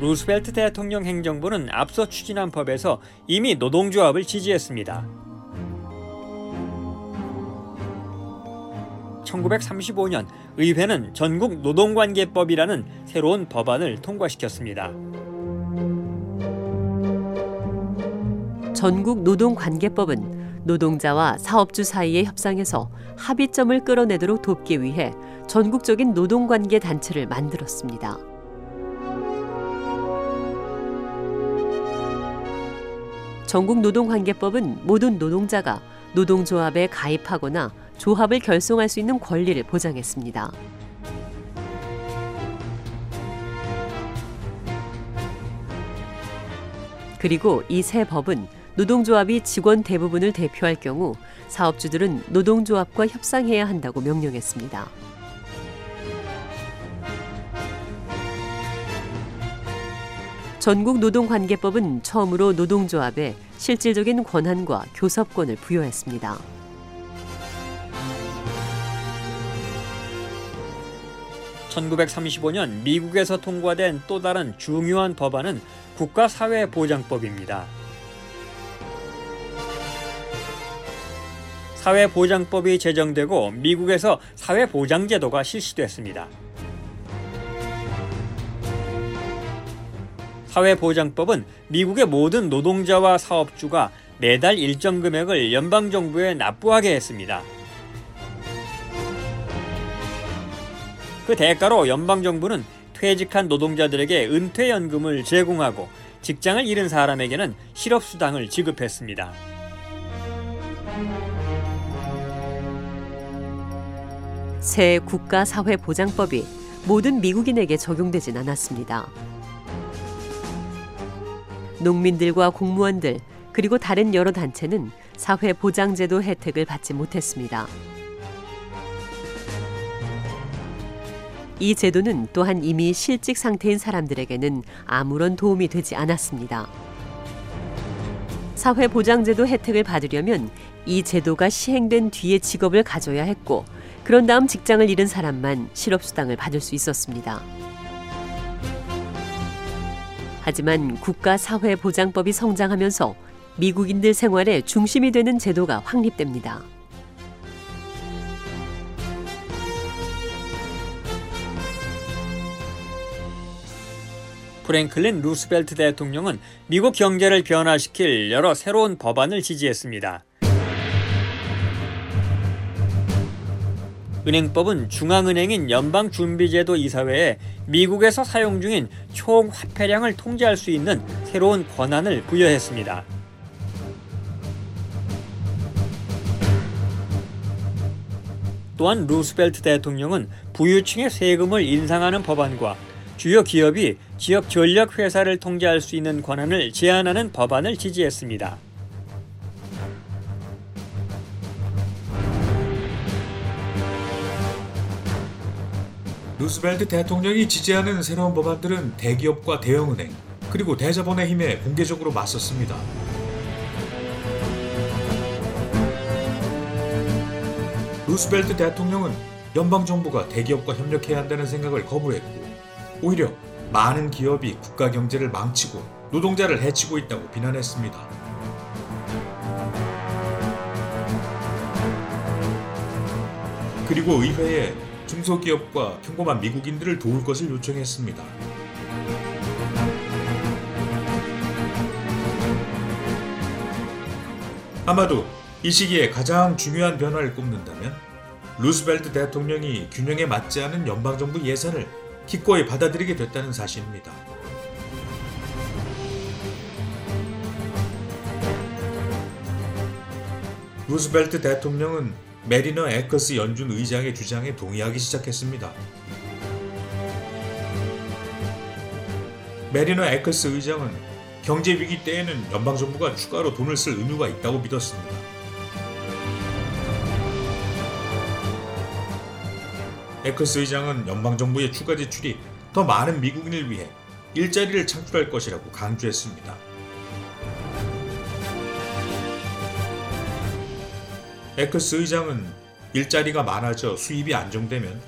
루스벨트 대통령 행정부는 앞서 추진한 법에서 이미 노동조합을 지지했습니다. 1935년 의회는 전국 노동관계법이라는 새로운 법안을 통과시켰습니다. 전국 노동관계법은 노동자와 사업주 사이의 협상에서 합의점을 끌어내도록 돕기 위해 전국적인 노동관계 단체를 만들었습니다. 전국 노동관계법은 모든 노동자가 노동조합에 가입하거나 조합을 결성할 수 있는 권리를 보장했습니다. 그리고 이 새 법은 노동조합이 직원 대부분을 대표할 경우 사업주들은 노동조합과 협상해야 한다고 명령했습니다. 전국 노동관계법은 처음으로 노동조합에 실질적인 권한과 교섭권을 부여했습니다. (1935년) 미국에서 통과된 또 다른 중요한 법안은 국가사회보장법입니다. 사회보장법이 제정되고 미국에서 사회보장제도가 실시됐습니다. 사회보장법은 미국의 모든 노동자와 사업주가 매달 일정 금액을 연방정부에 납부하게 했습니다. 그 대가로 연방정부는 퇴직한 노동자들에게 은퇴연금을 제공하고 직장을 잃은 사람에게는 실업수당을 지급했습니다. 새 국가사회보장법이 모든 미국인에게 적용되진 않았습니다. 농민들과 공무원들 그리고 다른 여러 단체는 사회 보장제도 혜택을 받지 못했습니다. 이 제도는 또한 이미 실직 상태인 사람들에게는 아무런 도움이 되지 않았습니다. 사회보장제도 혜택을 받으려면 이 제도가 시행된 뒤에 직업을 가져야 했고, 그런 다음 직장을 잃은 사람만 실업수당을 받을 수 있었습니다. 하지만 국가사회보장법이 성장하면서 미국인들 생활의 중심이 되는 제도가 확립됩니다. 프랭클린 루스벨트 대통령은 미국 경제를 변화시킬 여러 새로운 법안을 지지했습니다. 은행법은 중앙은행인 연방준비제도 이사회에 미국에서 사용 중인 총 화폐량을 통제할 수 있는 새로운 권한을 부여했습니다. 또한 루스벨트 대통령은 부유층의 세금을 인상하는 법안과 주요 기업이 지역 전력 회사를 통제할 수 있는 권한을 제한하는 법안을 지지했습니다. 루스벨트 대통령이 지지하는 새로운 법안들은 대기업과 대형은행 그리고 대자본의 힘에 공개적으로 맞섰습니다. 루스벨트 대통령은 연방 정부가 대기업과 협력해야 한다는 생각을 거부했고 오히려 많은 기업이 국가 경제를 망치고 노동자를 해치고 있다고 비난했습니다. 그리고 의회에 중소기업과 평범한 미국인들을 도울 것을 요청했습니다. 아마도 이 시기에 가장 중요한 변화를 꼽는다면 루스벨트 대통령이 균형에 맞지 않은 연방정부 예산을 기꺼이 받아들이게 됐다는 사실입니다. 루스벨트 대통령은 메리너 에클스 연준 의장의 주장에 동의하기 시작했습니다. 메리너 에클스 의장은 경제 위기 때에는 연방 정부가 추가로 돈을 쓸 의무가 있다고 믿었습니다. 에커스 의장은 연방 정부의 추가 지출이 더 많은 미국인을 위해 일자리를 창출할 것이라고 강조했습니다. 에클스 의장은 일자리가 많아져 수입이 안정되면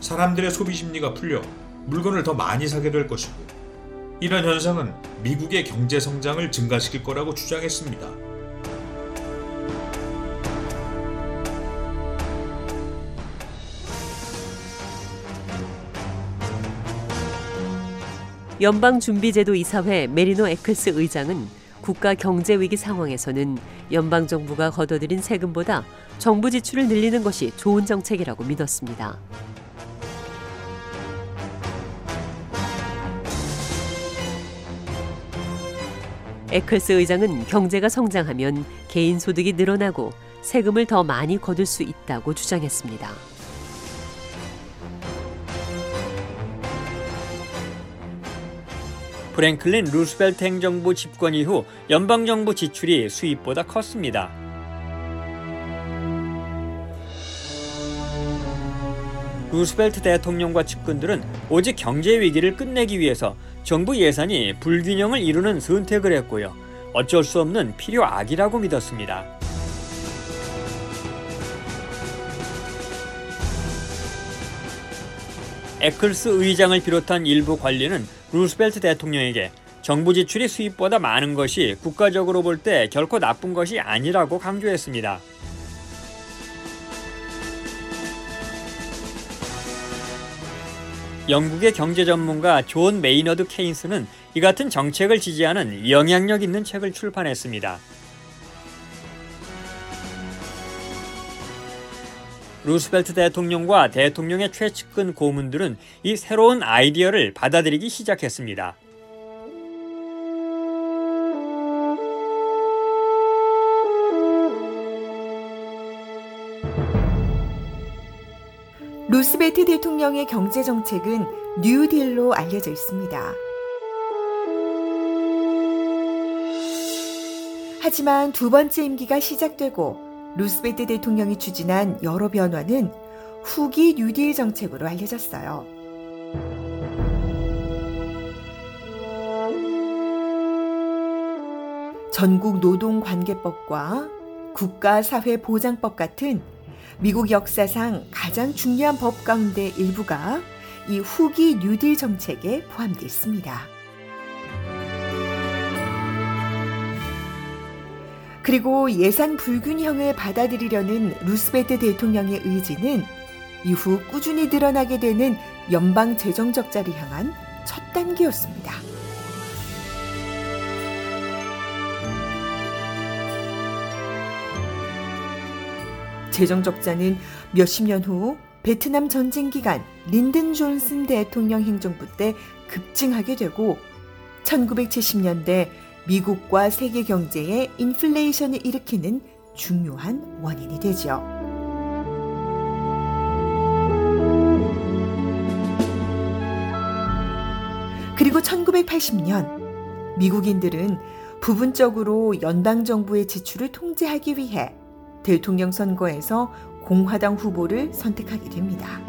사람들의 소비 심리가 풀려 물건을 더 많이 사게 될 것이고 이런 현상은 미국의 경제 성장을 증가시킬 거라고 주장했습니다. 연방준비제도 이사회 메리노 에클스 의장은 국가 경제 위기 상황에서는 연방 정부가 걷어들인 세금보다 정부 지출을 늘리는 것이 좋은 정책이라고 믿었습니다. 에클스 의장은 경제가 성장하면 개인 소득이 늘어나고 세금을 더 많이 거둘 수 있다고 주장했습니다. 프랭클린 루스벨트 행정부 집권 이후 연방정부 지출이 수입보다 컸습니다. 루스벨트 대통령과 측근들은 오직 경제 위기를 끝내기 위해서 정부 예산이 불균형을 이루는 선택을 했고요. 어쩔 수 없는 필요악이라고 믿었습니다. 에클스 의장을 비롯한 일부 관리는 루스벨트 대통령에게 정부 지출이 수입보다 많은 것이 국가적으로 볼 때 결코 나쁜 것이 아니라고 강조했습니다. 영국의 경제 전문가 존 메이너드 케인스는 이 같은 정책을 지지하는 영향력 있는 책을 출판했습니다. 루스벨트 대통령과 대통령의 최측근 고문들은 이 새로운 아이디어를 받아들이기 시작했습니다. 루스벨트 대통령의 경제 정책은 뉴딜로 알려져 있습니다. 하지만 두 번째 임기가 시작되고 루스벨트 대통령이 추진한 여러 변화는 후기 뉴딜 정책으로 알려졌어요. 전국 노동관계법과 국가사회보장법 같은 미국 역사상 가장 중요한 법 가운데 일부가 이 후기 뉴딜 정책에 포함되어 있습니다. 그리고 예산 불균형을 받아들이려는 루스베트 대통령의 의지는 이후 꾸준히 드러나게 되는 연방 재정 적자를 향한 첫 단계였습니다. 재정 적자는 몇십 년 후 베트남 전쟁 기간 린든 존슨 대통령 행정부 때 급증하게 되고 1970년대 미국과 세계 경제에 인플레이션을 일으키는 중요한 원인이 되죠. 그리고 1980년 미국인들은 부분적으로 연방 정부의 지출을 통제하기 위해 대통령 선거에서 공화당 후보를 선택하게 됩니다.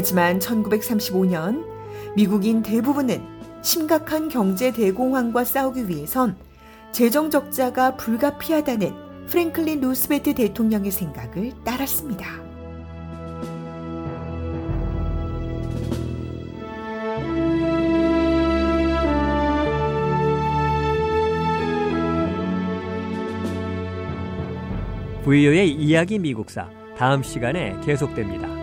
하지만 1935년 미국인 대부분은 심각한 경제 대공황과 싸우기 위해선 재정 적자가 불가피하다는 프랭클린 루스베트 대통령의 생각을 따랐습니다. VO의 이야기 미국사 다음 시간에 계속됩니다.